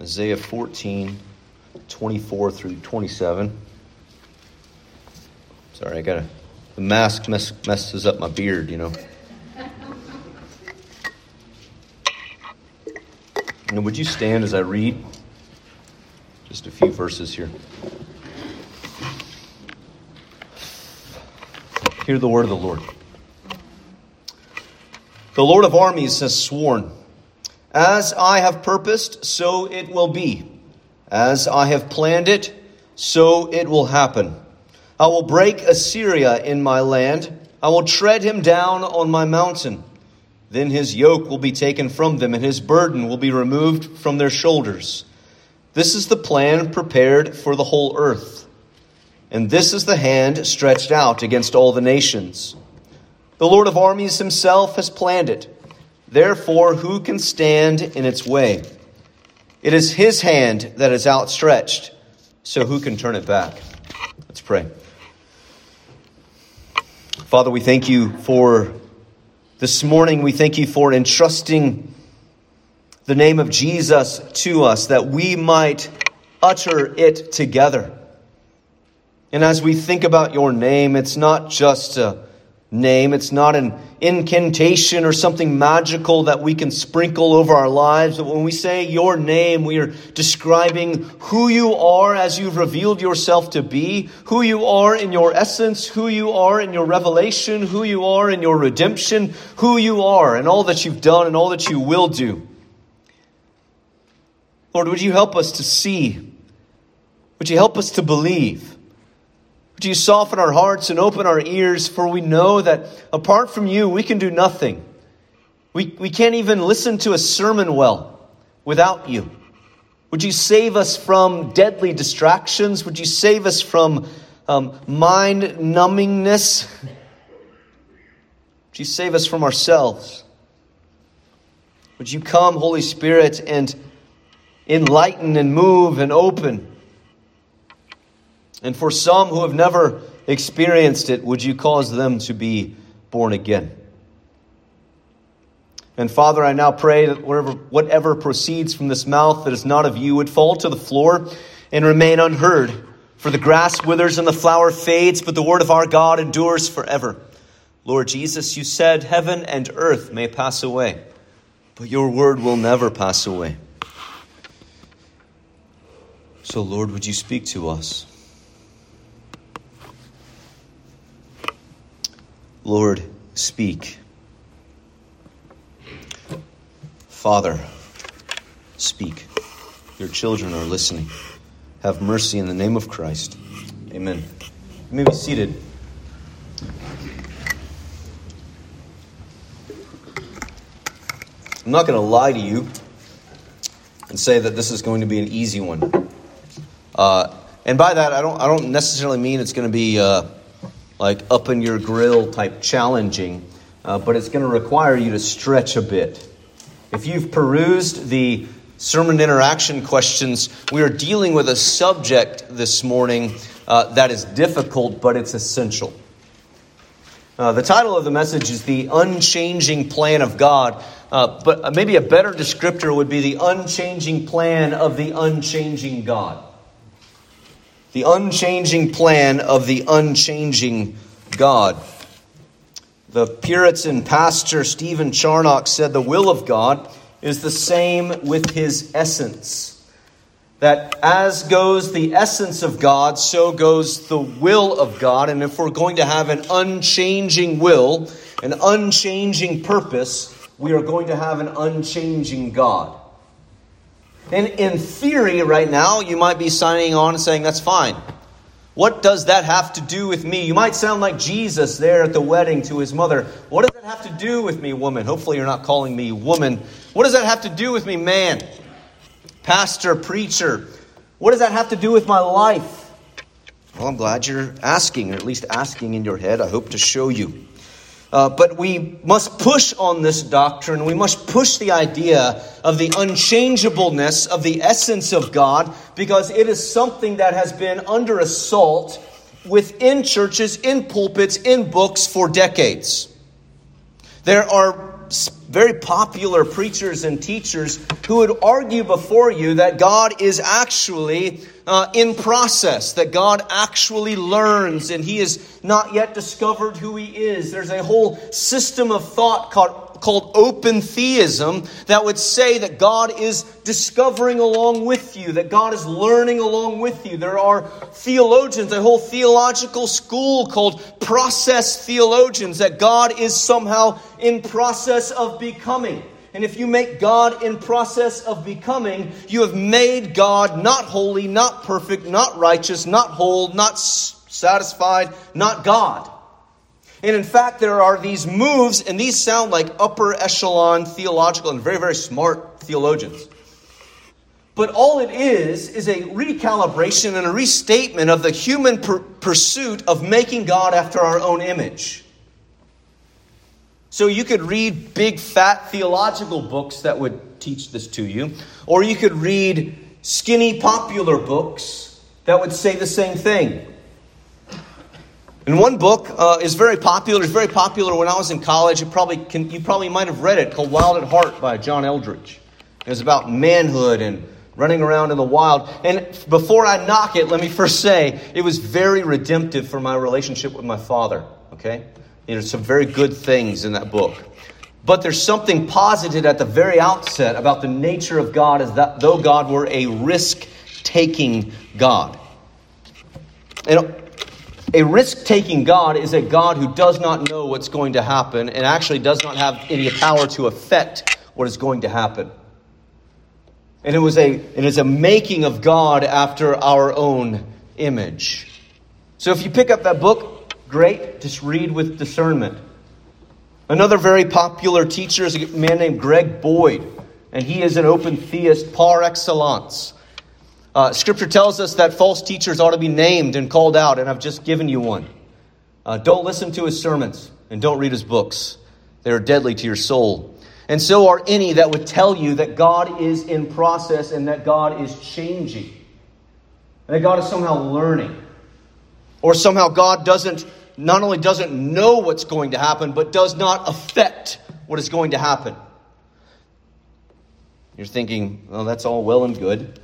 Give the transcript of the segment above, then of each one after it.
Isaiah 14, 24 through 27. Sorry, I got a the mask mess, messes up my beard, you know. And would you stand as I read just a few verses here? Hear the word of the Lord. The Lord of armies has sworn, As I have purposed, so it will be. As I have planned it, so it will happen. I will break Assyria in my land. I will tread him down on my mountain. Then his yoke will be taken from them, and his burden will be removed from their shoulders. This is the plan prepared for the whole earth. And this is the hand stretched out against all the nations. The Lord of armies himself has planned it. Therefore, who can stand in its way? It is his hand that is outstretched, so who can turn it back? Let's pray. Father, we thank you for this morning. We thank you for entrusting the name of Jesus to us that we might utter it together. And as we think about your name, it's not just a name. It's not an incantation or something magical that we can sprinkle over our lives. But when we say your name, we are describing who you are as you've revealed yourself to be, who you are in your essence, who you are in your revelation, who you are in your redemption, who you are and all that you've done and all that you will do. Lord, would you help us to see? Would you help us to believe? Would you soften our hearts and open our ears, for we know that apart from you, we can do nothing. We, we can't even listen to a sermon well without you. Would you save us from deadly distractions? Would you save us from um, mind numbingness? Would you save us from ourselves? Would you come, Holy Spirit, and enlighten and move and open? And for some who have never experienced it, would you cause them to be born again? And Father, I now pray that whatever, whatever proceeds from this mouth that is not of you would fall to the floor and remain unheard. For the grass withers and the flower fades, but the word of our God endures forever. Lord Jesus, you said heaven and earth may pass away, but your word will never pass away. So, Lord, would you speak to us? Lord, speak. Father, speak. Your children are listening. Have mercy in the name of Christ. Amen. You may be seated. I'm not going to lie to you and say that this is going to be an easy one. Uh, and by that, I don't, I don't necessarily mean it's going to be. Uh, like up in your grill type challenging, uh, but it's going to require you to stretch a bit. If you've perused the sermon interaction questions, we are dealing with a subject this morning uh, that is difficult, but it's essential. Uh, the title of the message is The Unchanging Plan of God, uh, but maybe a better descriptor would be The Unchanging Plan of the Unchanging God the unchanging plan of the unchanging God. The Puritan pastor Stephen Charnock said the will of God is the same with his essence. That as goes the essence of God, so goes the will of God. And if we're going to have an unchanging will, an unchanging purpose, we are going to have an unchanging God. And in theory, right now, you might be signing on and saying, that's fine. What does that have to do with me? You might sound like Jesus there at the wedding to his mother. What does that have to do with me, woman? Hopefully, you're not calling me woman. What does that have to do with me, man? Pastor, preacher. What does that have to do with my life? Well, I'm glad you're asking, or at least asking in your head. I hope to show you. Uh, but we must push on this doctrine. We must push the idea of the unchangeableness of the essence of God because it is something that has been under assault within churches, in pulpits, in books for decades. There are very popular preachers and teachers who would argue before you that God is actually uh, in process, that God actually learns and he has not yet discovered who he is. There's a whole system of thought called called open theism that would say that God is discovering along with you, that God is learning along with you. There are theologians, a whole theological school called process theologians, that God is somehow in process of becoming. And if you make God in process of becoming, you have made God not holy, not perfect, not righteous, not whole, not satisfied, not God. And in fact, there are these moves, and these sound like upper echelon theological and very, very smart theologians. But all it is is a recalibration and a restatement of the human per- pursuit of making God after our own image. So you could read big, fat theological books that would teach this to you, or you could read skinny, popular books that would say the same thing. And one book uh, is very popular. It's very popular when I was in college. Probably can, you probably might have read it called Wild at Heart by John Eldredge. It was about manhood and running around in the wild. And before I knock it, let me first say it was very redemptive for my relationship with my father. Okay, there's some very good things in that book. But there's something posited at the very outset about the nature of God as that though God were a risk taking God. And a risk taking God is a God who does not know what's going to happen and actually does not have any power to affect what is going to happen. And it was a it is a making of God after our own image. So if you pick up that book, great, just read with discernment. Another very popular teacher is a man named Greg Boyd, and he is an open theist par excellence. Uh, scripture tells us that false teachers ought to be named and called out, and I've just given you one. Uh, don't listen to his sermons and don't read his books, they are deadly to your soul. And so are any that would tell you that God is in process and that God is changing, that God is somehow learning, or somehow God doesn't not only doesn't know what's going to happen, but does not affect what is going to happen. You're thinking, well, that's all well and good.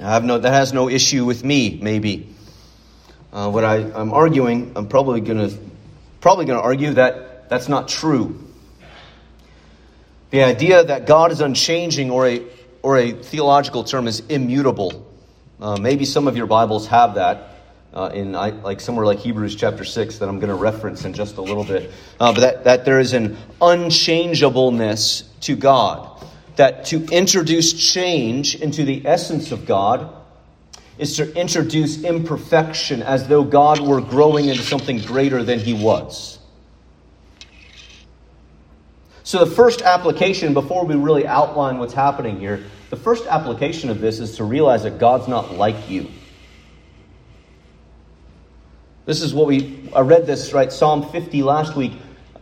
I have no, that has no issue with me, maybe. Uh, what I, I'm arguing, I'm probably going to probably going to argue that that's not true. The idea that God is unchanging or a, or a theological term is immutable. Uh, maybe some of your Bibles have that. Uh, in like somewhere like Hebrews chapter 6 that I'm going to reference in just a little bit. Uh, but that, that there is an unchangeableness to God that to introduce change into the essence of God is to introduce imperfection as though God were growing into something greater than he was. So, the first application, before we really outline what's happening here, the first application of this is to realize that God's not like you. This is what we, I read this, right? Psalm 50 last week.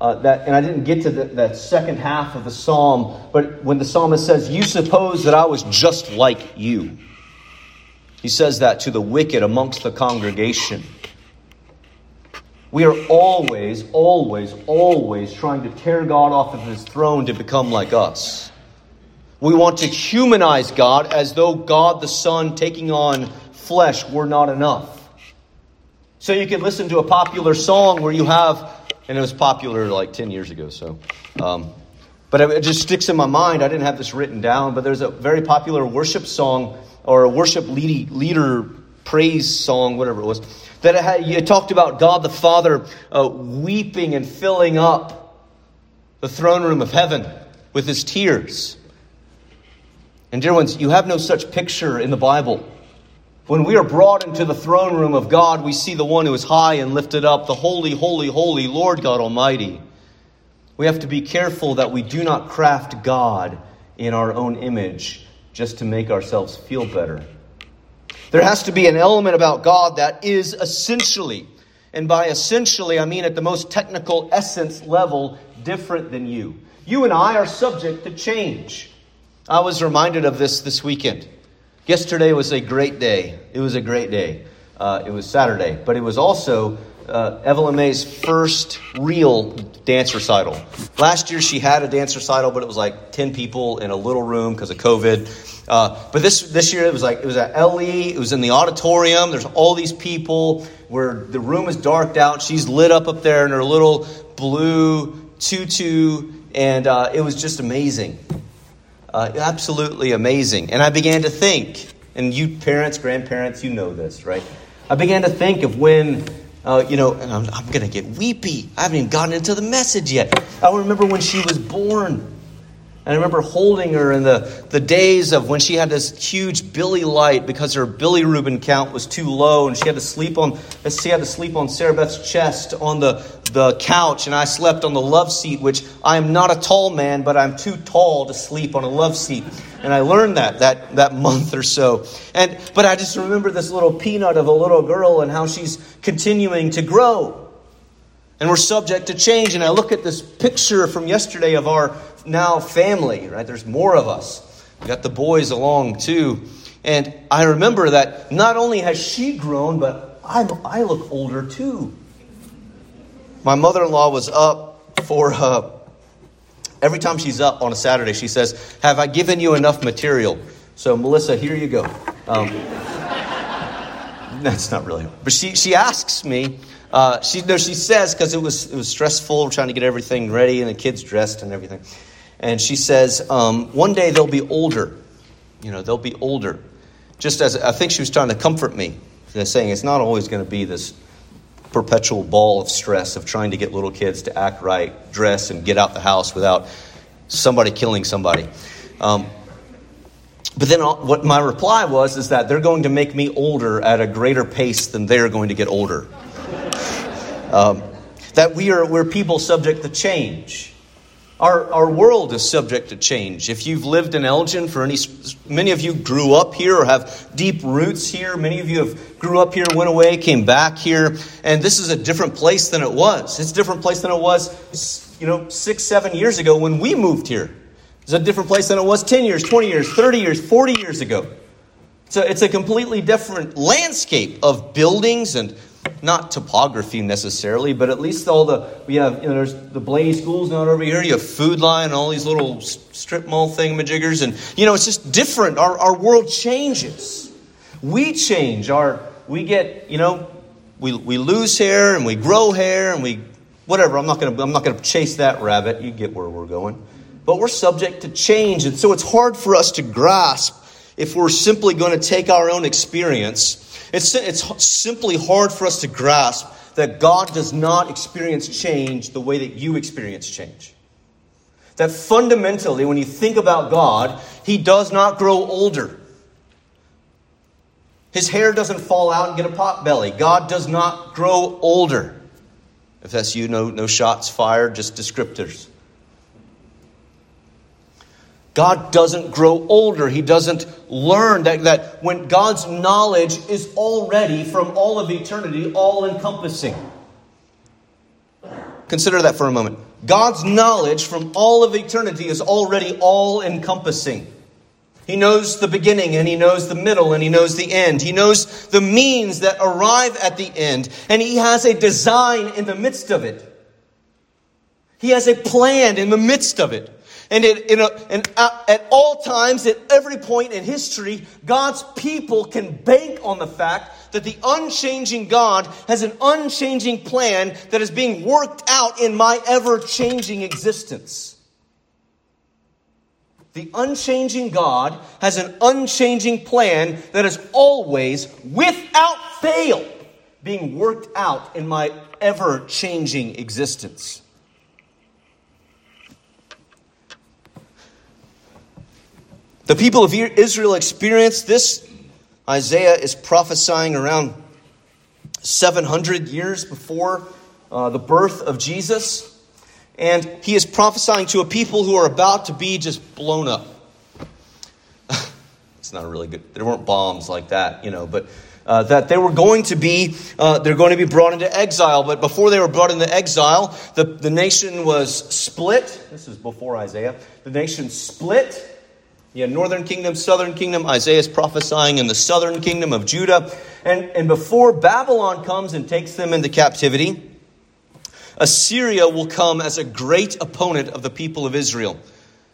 Uh, that, and I didn't get to the, that second half of the psalm, but when the psalmist says, You suppose that I was just like you, he says that to the wicked amongst the congregation. We are always, always, always trying to tear God off of his throne to become like us. We want to humanize God as though God the Son taking on flesh were not enough. So you can listen to a popular song where you have and it was popular like 10 years ago. So, um, but it just sticks in my mind. I didn't have this written down, but there's a very popular worship song or a worship leader praise song, whatever it was, that it, had, it talked about God the Father uh, weeping and filling up the throne room of heaven with his tears. And dear ones, you have no such picture in the Bible. When we are brought into the throne room of God, we see the one who is high and lifted up, the holy, holy, holy Lord God Almighty. We have to be careful that we do not craft God in our own image just to make ourselves feel better. There has to be an element about God that is essentially, and by essentially, I mean at the most technical essence level, different than you. You and I are subject to change. I was reminded of this this weekend. Yesterday was a great day. It was a great day. Uh, it was Saturday, but it was also uh, Evelyn May's first real dance recital. Last year she had a dance recital, but it was like 10 people in a little room because of COVID. Uh, but this, this year it was like, it was at LE, it was in the auditorium. There's all these people where the room is darked out. She's lit up up there in her little blue tutu, and uh, it was just amazing. Uh, absolutely amazing. And I began to think, and you parents, grandparents, you know this, right? I began to think of when uh, you know, I'm, I'm going to get weepy. I haven't even gotten into the message yet. I remember when she was born. And I remember holding her in the, the days of when she had this huge bili light because her bilirubin count was too low, and she had to sleep on she had to sleep on Sarah Beth's chest on the, the couch, and I slept on the love seat, which I am not a tall man, but I'm too tall to sleep on a love seat. And I learned that that, that month or so. And but I just remember this little peanut of a little girl and how she's continuing to grow. And we're subject to change. And I look at this picture from yesterday of our now family, right? There's more of us. We got the boys along too. And I remember that not only has she grown, but i I look older too. My mother in law was up for uh, every time she's up on a Saturday, she says, Have I given you enough material? So, Melissa, here you go. Um, that's not really, but she, she asks me, uh, she, no, she says, because it was, it was stressful trying to get everything ready and the kids dressed and everything and she says, um, one day they'll be older. You know, they'll be older. Just as I think she was trying to comfort me, saying it's not always going to be this perpetual ball of stress of trying to get little kids to act right, dress, and get out the house without somebody killing somebody. Um, but then what my reply was is that they're going to make me older at a greater pace than they're going to get older. Um, that we are we're people subject to change. Our, our world is subject to change. If you've lived in Elgin for any, many of you grew up here or have deep roots here. Many of you have grew up here, went away, came back here, and this is a different place than it was. It's a different place than it was, you know, six, seven years ago when we moved here. It's a different place than it was 10 years, 20 years, 30 years, 40 years ago. A, it's a completely different landscape of buildings and not topography necessarily, but at least all the we have you know there's the Blaze schools not over here. You have Food Lion and all these little strip mall thingamajiggers, and you know it's just different. Our our world changes. We change. Our we get you know we we lose hair and we grow hair and we whatever. I'm not gonna I'm not gonna chase that rabbit. You get where we're going, but we're subject to change, and so it's hard for us to grasp if we're simply going to take our own experience it's, it's simply hard for us to grasp that God does not experience change the way that you experience change. That fundamentally, when you think about God, He does not grow older. His hair doesn't fall out and get a pot belly. God does not grow older. If that's you, no, no shots fired, just descriptors. God doesn't grow older. He doesn't learn that, that when God's knowledge is already from all of eternity, all encompassing. Consider that for a moment. God's knowledge from all of eternity is already all encompassing. He knows the beginning and he knows the middle and he knows the end. He knows the means that arrive at the end and he has a design in the midst of it. He has a plan in the midst of it. And, it, in a, and uh, at all times, at every point in history, God's people can bank on the fact that the unchanging God has an unchanging plan that is being worked out in my ever changing existence. The unchanging God has an unchanging plan that is always, without fail, being worked out in my ever changing existence. The people of Israel experienced this. Isaiah is prophesying around 700 years before uh, the birth of Jesus. And he is prophesying to a people who are about to be just blown up. it's not a really good, there weren't bombs like that, you know, but uh, that they were going to be, uh, they're going to be brought into exile. But before they were brought into exile, the, the nation was split. This is before Isaiah. The nation split You have northern kingdom, southern kingdom. Isaiah is prophesying in the southern kingdom of Judah. And, and before Babylon comes and takes them into captivity, Assyria will come as a great opponent of the people of Israel.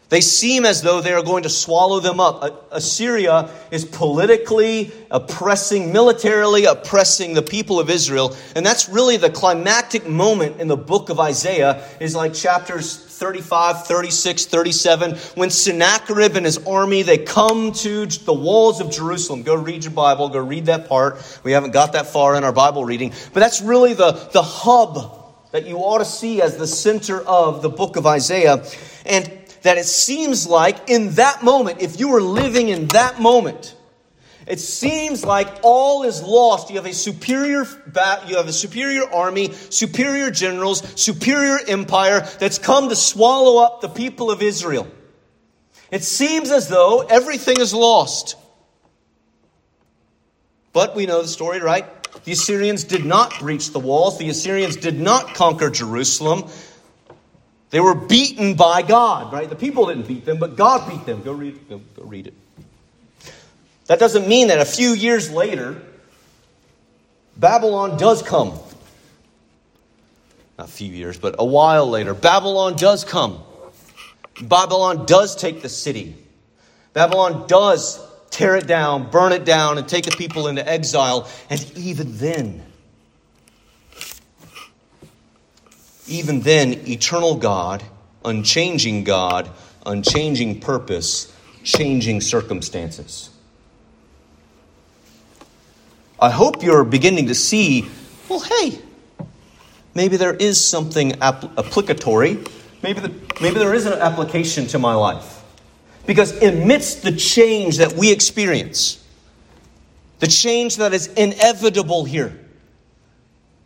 They seem as though they are going to swallow them up. Assyria is politically oppressing, militarily oppressing the people of Israel. And that's really the climactic moment in the book of Isaiah, is like chapters 35, 36, 37, when Sennacherib and his army, they come to the walls of Jerusalem. Go read your Bible, go read that part. We haven't got that far in our Bible reading. But that's really the, the hub that you ought to see as the center of the book of Isaiah. And that it seems like in that moment, if you were living in that moment, it seems like all is lost. You have a superior bat, you have a superior army, superior generals, superior empire that's come to swallow up the people of Israel. It seems as though everything is lost. But we know the story, right? The Assyrians did not breach the walls. The Assyrians did not conquer Jerusalem. They were beaten by God, right? The people didn't beat them, but God beat them. Go read, go, go read it. That doesn't mean that a few years later, Babylon does come. Not a few years, but a while later, Babylon does come. Babylon does take the city. Babylon does tear it down, burn it down, and take the people into exile. And even then, even then, eternal God, unchanging God, unchanging purpose, changing circumstances. I hope you're beginning to see well, hey, maybe there is something applicatory. Maybe, the, maybe there is an application to my life. Because amidst the change that we experience, the change that is inevitable here,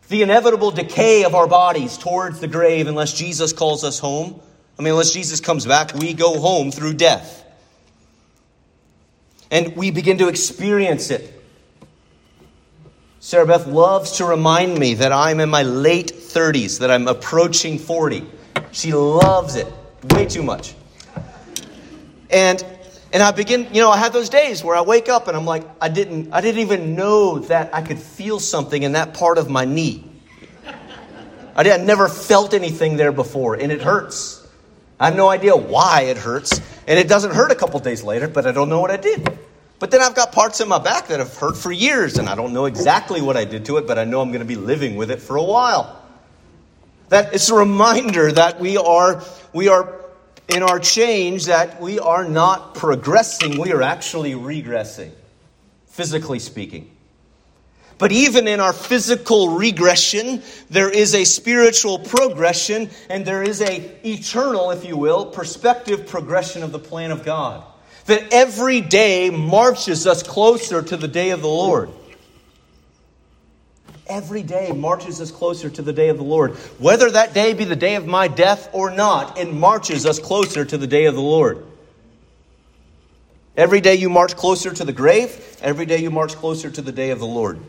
the inevitable decay of our bodies towards the grave unless Jesus calls us home. I mean, unless Jesus comes back, we go home through death. And we begin to experience it. Sarah Beth loves to remind me that I'm in my late 30s, that I'm approaching 40. She loves it way too much. And and I begin, you know, I have those days where I wake up and I'm like, I didn't, I didn't even know that I could feel something in that part of my knee. I, did, I never felt anything there before, and it hurts. I have no idea why it hurts, and it doesn't hurt a couple days later, but I don't know what I did. But then I've got parts in my back that have hurt for years, and I don't know exactly what I did to it, but I know I'm going to be living with it for a while. That it's a reminder that we are we are in our change that we are not progressing, we are actually regressing, physically speaking. But even in our physical regression, there is a spiritual progression and there is a eternal, if you will, perspective progression of the plan of God. That every day marches us closer to the day of the Lord every day marches us closer to the day of the Lord. Whether that day be the day of my death or not, it marches us closer to the day of the Lord. Every day you march closer to the grave, every day you march closer to the day of the Lord.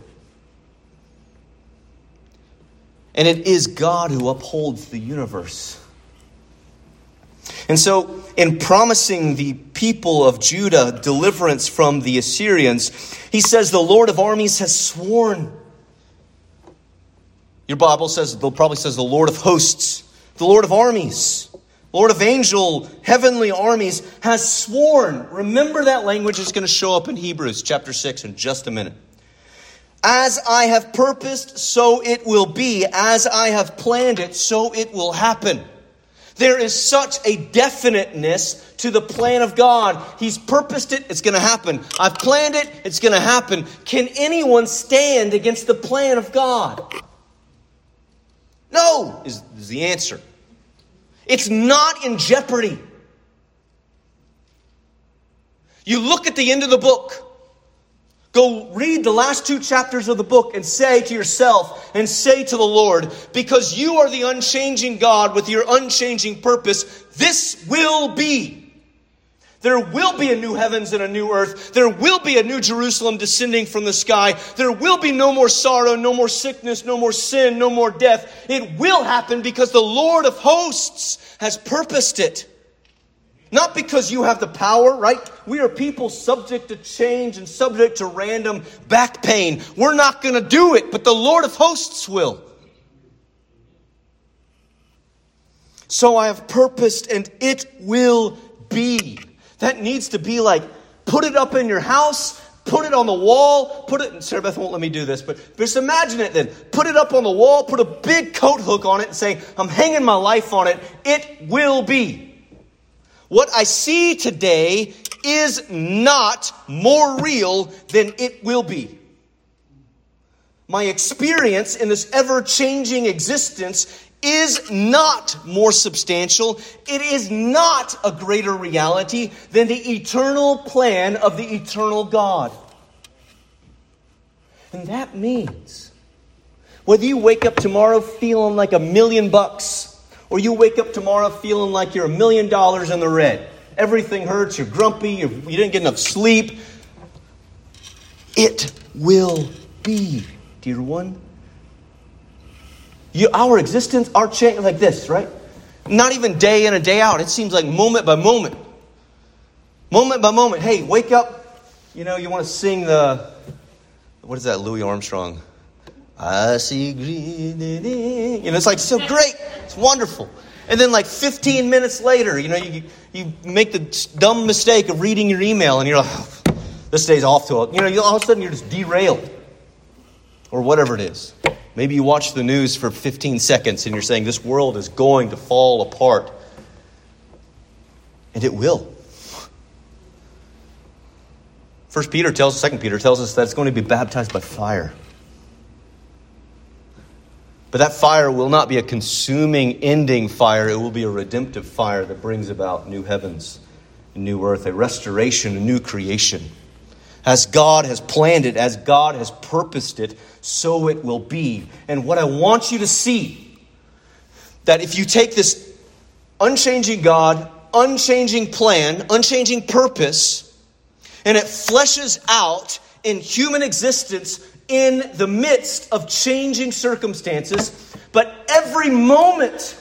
And it is God who upholds the universe. And so, in promising the people of Judah deliverance from the Assyrians, he says, The Lord of armies has sworn. Your Bible says, probably says the Lord of hosts, the Lord of armies, Lord of angel, heavenly armies has sworn. Remember that language is going to show up in Hebrews chapter 6 in just a minute. As I have purposed, so it will be. As I have planned it, so it will happen. There is such a definiteness to the plan of God. He's purposed it, it's going to happen. I've planned it, it's going to happen. Can anyone stand against the plan of God? No, is, is the answer. It's not in jeopardy. You look at the end of the book. Go read the last two chapters of the book and say to yourself and say to the Lord, because you are the unchanging God with your unchanging purpose, this will be. There will be a new heavens and a new earth. There will be a new Jerusalem descending from the sky. There will be no more sorrow, no more sickness, no more sin, no more death. It will happen because the Lord of hosts has purposed it. Not because you have the power, right? We are people subject to change and subject to random back pain. We're not going to do it, but the Lord of hosts will. So I have purposed and it will be. That needs to be like, put it up in your house, put it on the wall, put it, Sarah Beth won't let me do this, but just imagine it then. Put it up on the wall, put a big coat hook on it and say, I'm hanging my life on it. It will be. What I see today is not more real than it will be. My experience in this ever changing existence is not more substantial. It is not a greater reality than the eternal plan of the eternal God. And that means whether you wake up tomorrow feeling like a million bucks or you wake up tomorrow feeling like you're a million dollars in the red, everything hurts, you're grumpy, you're, you did not get enough sleep, it will be, dear one. You, our existence, our change, like this, right? Not even day in and day out. It seems like moment by moment. Moment by moment. Hey, wake up. You know, you want to sing the, what is that, Louis Armstrong? I see green. You know, it's like so great. It's wonderful. And then, like 15 minutes later, you know, you, you make the dumb mistake of reading your email and you're like, this day's off to a, you know, all of a sudden you're just derailed. Or whatever it is. Maybe you watch the news for 15 seconds and you're saying this world is going to fall apart. And it will. First Peter tells, Second Peter tells us that it's going to be baptized by fire. But that fire will not be a consuming, ending fire. It will be a redemptive fire that brings about new heavens, a new earth, a restoration, a new creation. As God has planned it, as God has purposed it, so it will be. And what I want you to see, that if you take this unchanging God, unchanging plan, unchanging purpose, and it fleshes out in human existence in the midst of changing circumstances, but every moment,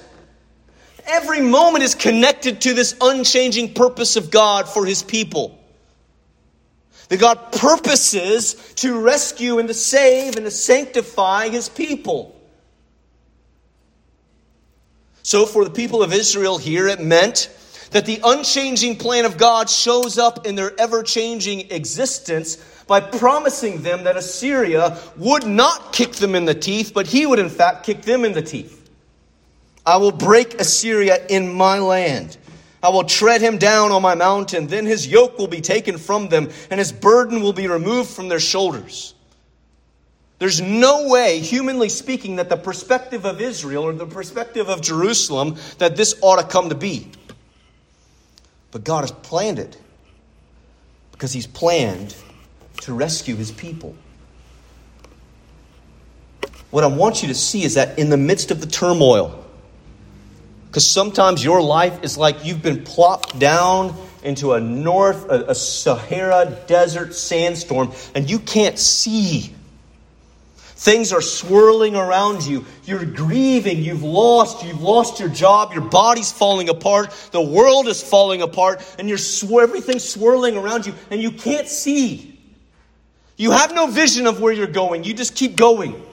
every moment is connected to this unchanging purpose of God for his people. That God purposes to rescue and to save and to sanctify his people. So, for the people of Israel here, it meant that the unchanging plan of God shows up in their ever changing existence by promising them that Assyria would not kick them in the teeth, but he would in fact kick them in the teeth. I will break Assyria in my land. I will tread him down on my mountain. Then his yoke will be taken from them, and his burden will be removed from their shoulders. There's no way, humanly speaking, that the perspective of Israel or the perspective of Jerusalem that this ought to come to be. But God has planned it because He's planned to rescue His people. What I want you to see is that in the midst of the turmoil, because sometimes your life is like you've been plopped down into a north, a, a Sahara desert sandstorm, and you can't see. Things are swirling around you. You're grieving. You've lost. You've lost your job. Your body's falling apart. The world is falling apart, and you're sw- everything's swirling around you, and you can't see. You have no vision of where you're going. You just keep going.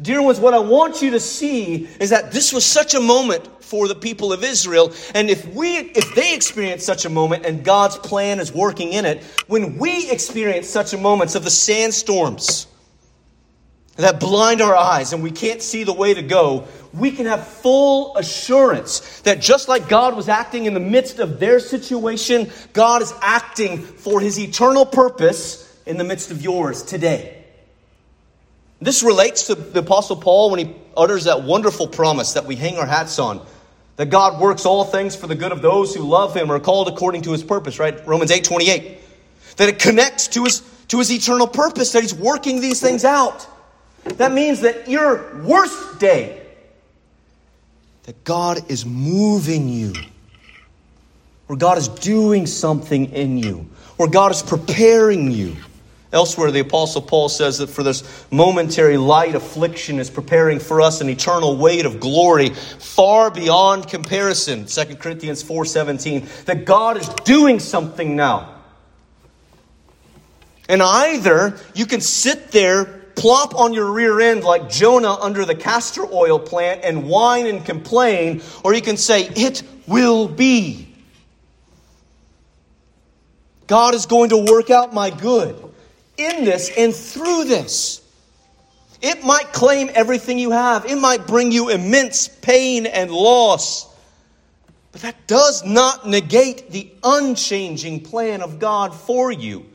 Dear ones, what I want you to see is that this was such a moment for the people of Israel. And if we, if they experience such a moment and God's plan is working in it, when we experience such a moments of the sandstorms that blind our eyes and we can't see the way to go, we can have full assurance that just like God was acting in the midst of their situation, God is acting for his eternal purpose in the midst of yours today. This relates to the Apostle Paul when he utters that wonderful promise that we hang our hats on that God works all things for the good of those who love him or called according to his purpose, right? Romans 8 28. That it connects to his, to his eternal purpose, that he's working these things out. That means that your worst day, that God is moving you, or God is doing something in you, or God is preparing you Elsewhere, the Apostle Paul says that for this momentary light affliction is preparing for us an eternal weight of glory far beyond comparison. 2 Corinthians 4:17. That God is doing something now. And either you can sit there, plop on your rear end like Jonah under the castor oil plant and whine and complain, or you can say, It will be. God is going to work out my good in this and through this. It might claim everything you have, it might bring you immense pain and loss. But that does not negate the unchanging plan of God for you.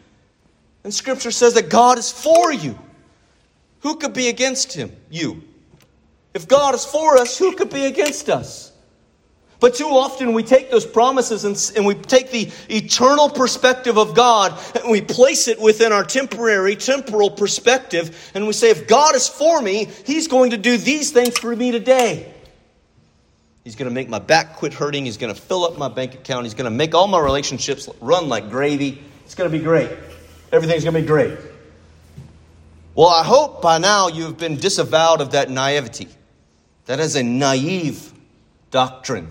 And Scripture says that God is for you. Who could be against him? You. If God is for us, who could be against us? But too often we take those promises and, and, we take the eternal perspective of God and we place it within our temporary, temporal perspective. And we say, if God is for me, He's going to do these things for me today. He's going to make my back quit hurting. He's going to fill up my bank account. He's going to make all my relationships run like gravy. It's going to be great. Everything's going to be great. Well, I hope by now you've been disavowed of that naivety. That is a naive doctrine.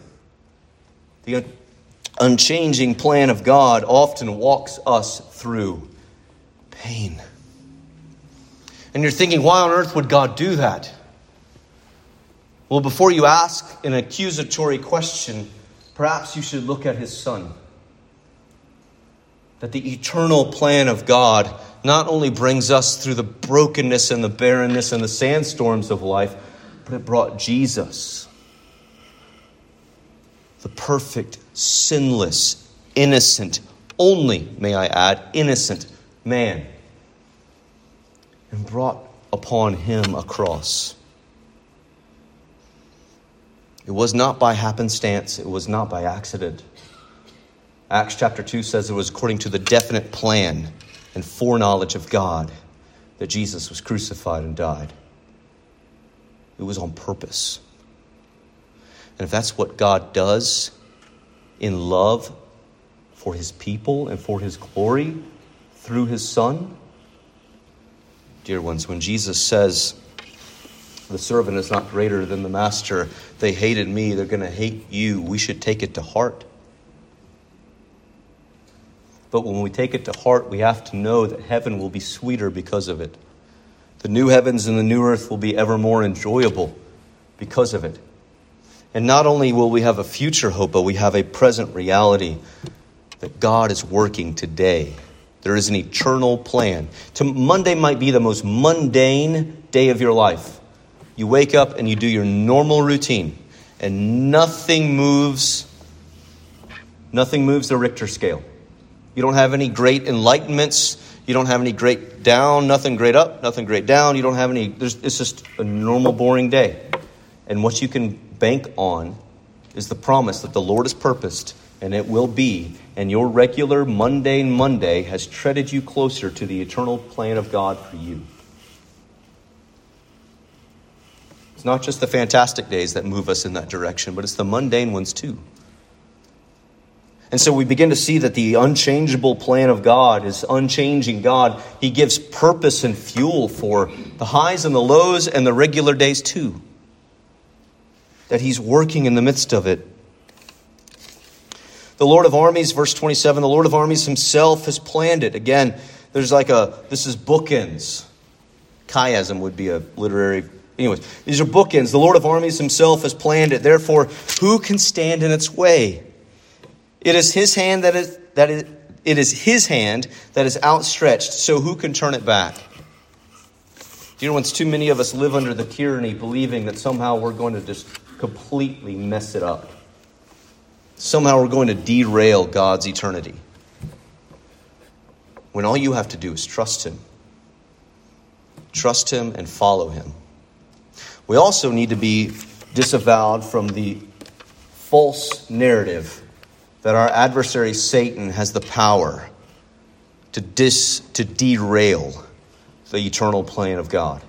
The unchanging plan of God often walks us through pain. And you're thinking, why on earth would God do that? Well, before you ask an accusatory question, perhaps you should look at his son. That the eternal plan of God not only brings us through the brokenness and the barrenness and the sandstorms of life, but it brought Jesus the perfect, sinless, innocent, only, may I add, innocent man, and brought upon him a cross. It was not by happenstance, it was not by accident. Acts chapter 2 says it was according to the definite plan and foreknowledge of God that Jesus was crucified and died. It was on purpose. And if that's what God does in love for his people and for his glory through his Son, dear ones, when Jesus says, the servant is not greater than the master. They hated me, they're going to hate you. We should take it to heart. But when we take it to heart, we have to know that heaven will be sweeter because of it. The new heavens and the new earth will be ever more enjoyable because of it. And not only will we have a future hope, but we have a present reality that God is working today. There is an eternal plan. To, Monday might be the most mundane day of your life. You wake up and you do your normal routine, and nothing moves. Nothing moves the Richter scale. You don't have any great enlightenments. You don't have any great down, nothing great up, nothing great down. You don't have any. it's just a normal, boring day. And what you can bank on is the promise that the Lord has purposed and it will be. And your regular mundane Monday has treaded you closer to the eternal plan of God for you. It's not just the fantastic days that move us in that direction, but it's the mundane ones too. And so we begin to see that the unchangeable plan of God is unchanging God. He gives purpose and fuel for the highs and the lows and the regular days too that He's working in the midst of it. The Lord of armies, verse 27, the Lord of armies Himself has planned it. Again, there's like a, this is bookends. Chiasm would be a literary. Anyways, these are bookends. The Lord of armies Himself has planned it. Therefore, who can stand in its way? It is His hand that is, that is, it is His hand that is outstretched, so who can turn it back? Know, once too many of us live under the tyranny, believing that somehow we're going to just completely mess it up. Somehow we're going to derail God's eternity. When all you have to do is trust Him. Trust Him and follow Him. We also need to be disavowed from the false narrative that our adversary Satan has the power to, dis, to derail the eternal plan of God.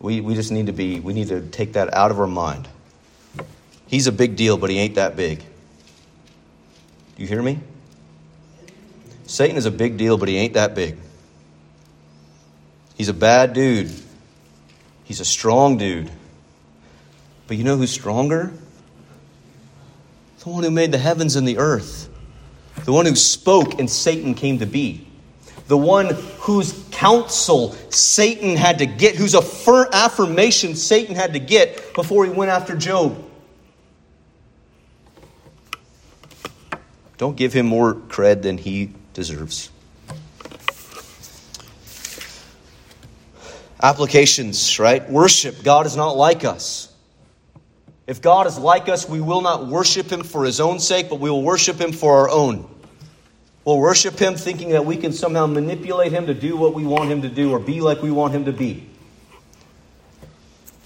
We, we just need to be, we need to take that out of our mind. He's a big deal, but he ain't that big. Do you hear me? Satan is a big deal, but he ain't that big. He's a bad dude. He's a strong dude. But you know who's stronger? The one who made the heavens and the earth. The one who spoke and Satan came to be. The one whose counsel Satan had to get, whose affirmation Satan had to get before he went after Job. Don't give him more cred than he deserves. Applications, right? Worship. God is not like us. If God is like us, we will not worship him for his own sake, but we will worship him for our own. We'll worship him thinking that we can somehow manipulate him to do what we want him to do or be like we want him to be.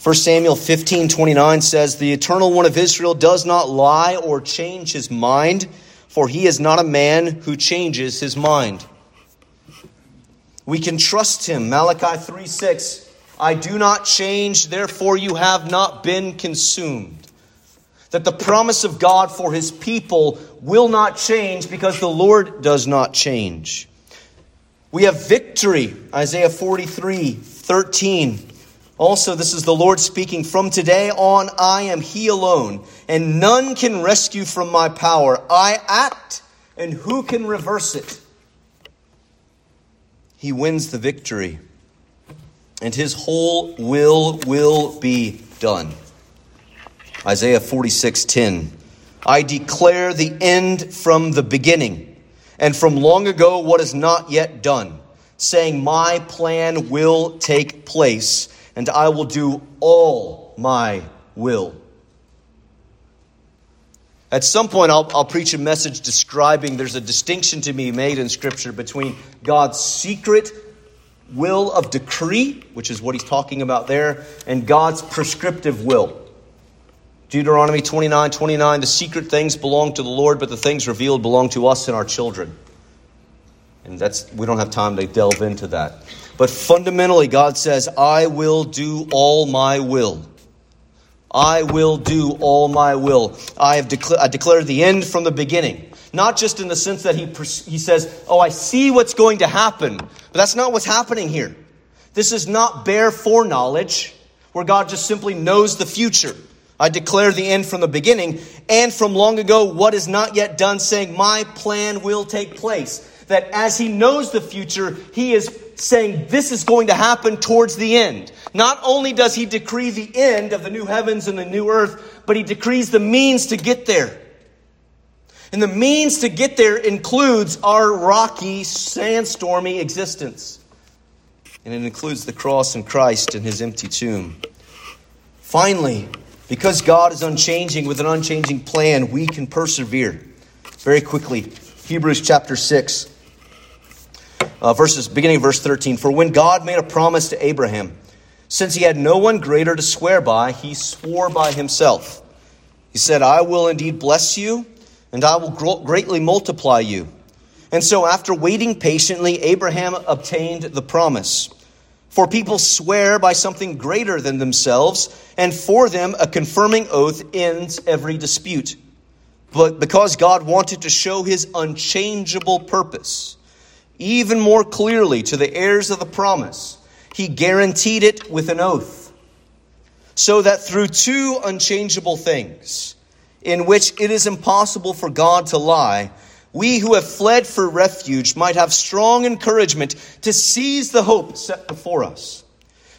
1 Samuel 15 29 says, The eternal one of Israel does not lie or change his mind, for he is not a man who changes his mind. We can trust him. Malachi 3 6. I do not change, therefore you have not been consumed. That the promise of God for his people will not change because the Lord does not change. We have victory, Isaiah 43 13. Also, this is the Lord speaking. From today on, I am He alone, and none can rescue from my power. I act, and who can reverse it? he wins the victory. And his whole will will be done. Isaiah 46:10 I declare the end from the beginning and from long ago what is not yet done saying my plan will take place and I will do all my will. At some point, I'll, I'll, preach a message describing there's a distinction to be made in Scripture between God's secret will of decree, which is what he's talking about there, and God's prescriptive will. Deuteronomy 29 29, the secret things belong to the Lord, but the things revealed belong to us and our children. And that's we don't have time to delve into that. But fundamentally, God says, I will do all my will. I will do all my will. I have decla- I declared the end from the beginning. Not just in the sense that he, he says, Oh, I see what's going to happen. But that's not what's happening here. This is not bare foreknowledge, where God just simply knows the future. I declare the end from the beginning and from long ago what is not yet done, saying, My plan will take place. That as he knows the future, he is saying this is going to happen towards the end. Not only does he decree the end of the new heavens and the new earth, but he decrees the means to get there. And the means to get there includes our rocky, sandstormy existence. And it includes the cross and Christ and his empty tomb. Finally, because God is unchanging with an unchanging plan, we can persevere. Very quickly, Hebrews chapter 6 uh, verses beginning of verse 13. For when God made a promise to Abraham, since he had no one greater to swear by, he swore by himself. He said, I will indeed bless you, and I will greatly multiply you. And so, after waiting patiently, Abraham obtained the promise. For people swear by something greater than themselves, and for them a confirming oath ends every dispute. But because God wanted to show his unchangeable purpose, even more clearly to the heirs of the promise. He guaranteed it with an oath, so that through two unchangeable things, in which it is impossible for God to lie, we who have fled for refuge might have strong encouragement to seize the hope set before us.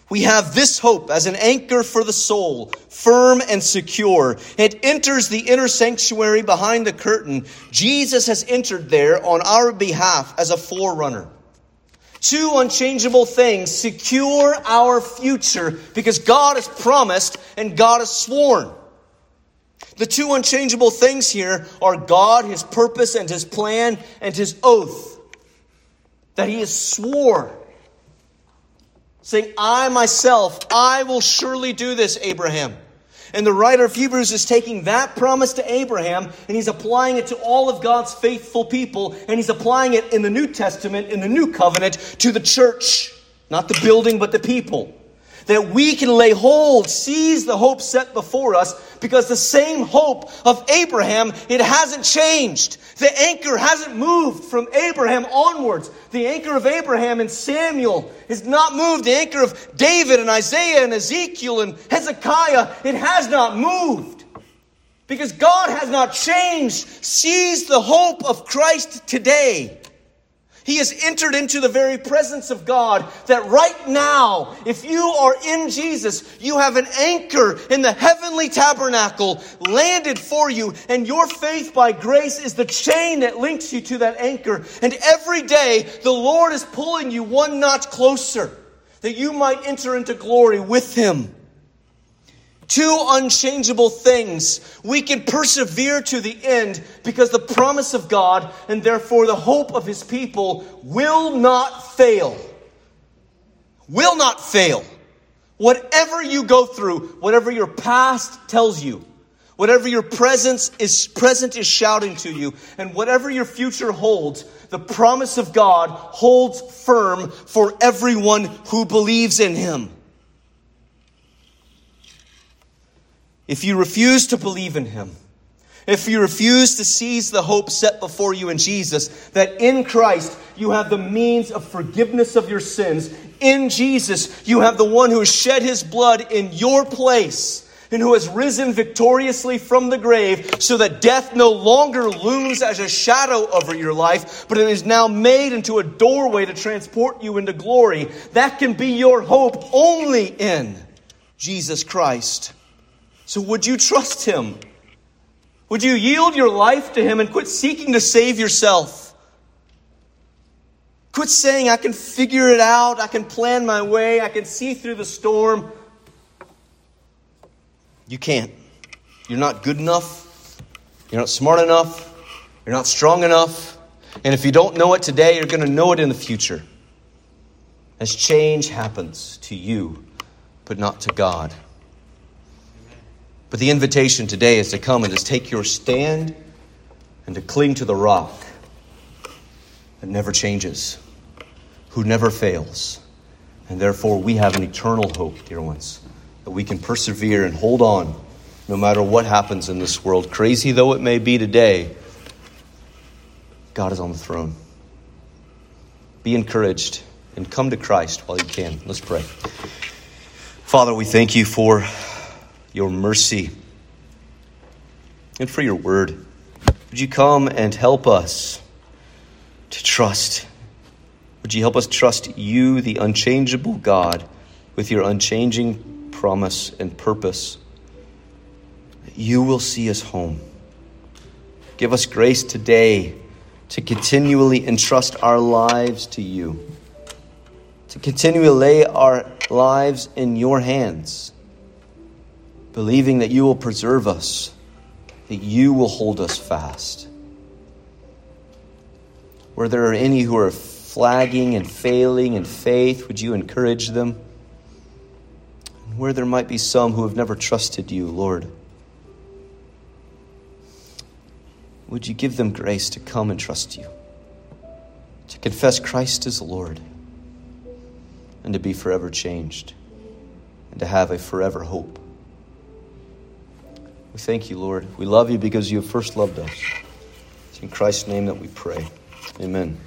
We have this hope as an anchor for the soul, firm and secure. It enters the inner sanctuary behind the curtain. Jesus has entered there on our behalf as a forerunner. Two unchangeable things secure our future because God has promised and God has sworn. The two unchangeable things here are God, His purpose and His plan, and His oath that He has swore saying, I myself, I will surely do this, Abraham. And the writer of Hebrews is taking that promise to Abraham and he's applying it to all of God's faithful people, and he's applying it in the New Testament, in the New Covenant, to the church. Not the building, but the people. That we can lay hold, seize the hope set before us, because the same hope of Abraham, it hasn't changed. The anchor hasn't moved from Abraham onwards. The anchor of Abraham and Samuel has not moved. The anchor of David and Isaiah and Ezekiel and Hezekiah, it has not moved. Because God has not changed. Seize the hope of Christ today. He has entered into the very presence of God that right now, if you are in Jesus, you have an anchor in the heavenly tabernacle landed for you, and your faith by grace is the chain that links you to that anchor. And every day, the Lord is pulling you one notch closer that you might enter into glory with Him two unchangeable things. We can persevere to the end because the promise of God and therefore the hope of his people will not fail. Will not fail. Whatever you go through, whatever your past tells you, whatever your presence is present is shouting to you, and whatever your future holds, the promise of God holds firm for everyone who believes in him. If you refuse to believe in him, if you refuse to seize the hope set before you in Jesus, that in Christ you have the means of forgiveness of your sins. In Jesus, you have the one who shed his blood in your place and who has risen victoriously from the grave so that death no longer looms as a shadow over your life, but it is now made into a doorway to transport you into glory. That can be your hope only in Jesus Christ. So, would you trust Him? Would you yield your life to Him and quit seeking to save yourself? Quit saying, I can figure it out, I can plan my way, I can see through the storm. You can't. You're not good enough, you're not smart enough, you're not strong enough. And if you don't know it today, you're going to know it in the future. As change happens to you, but not to God. But the invitation today is to come and just take your stand and to cling to the rock that never changes, who never fails. And therefore, we have an eternal hope, dear ones, that we can persevere and hold on no matter what happens in this world. Crazy though it may be today, God is on the throne. Be encouraged and come to Christ while you can. Let's pray. Father, we thank you for your mercy and for your word. Would you come and help us to trust? Would you help us trust you, the unchangeable God, with your unchanging promise and purpose? You will see us home. Give us grace today to continually entrust our lives to you, to continually lay our lives in your hands believing that you will preserve us, that you will hold us fast. Where there are any who are flagging and failing in faith, would you encourage them? And where there might be some who have never trusted you, Lord, would you give them grace to come and trust you, to confess Christ as Lord, and to be forever changed, and to have a forever hope. We thank you, Lord. We love you because you have first loved us. It's in Christ's name that we pray. Amen.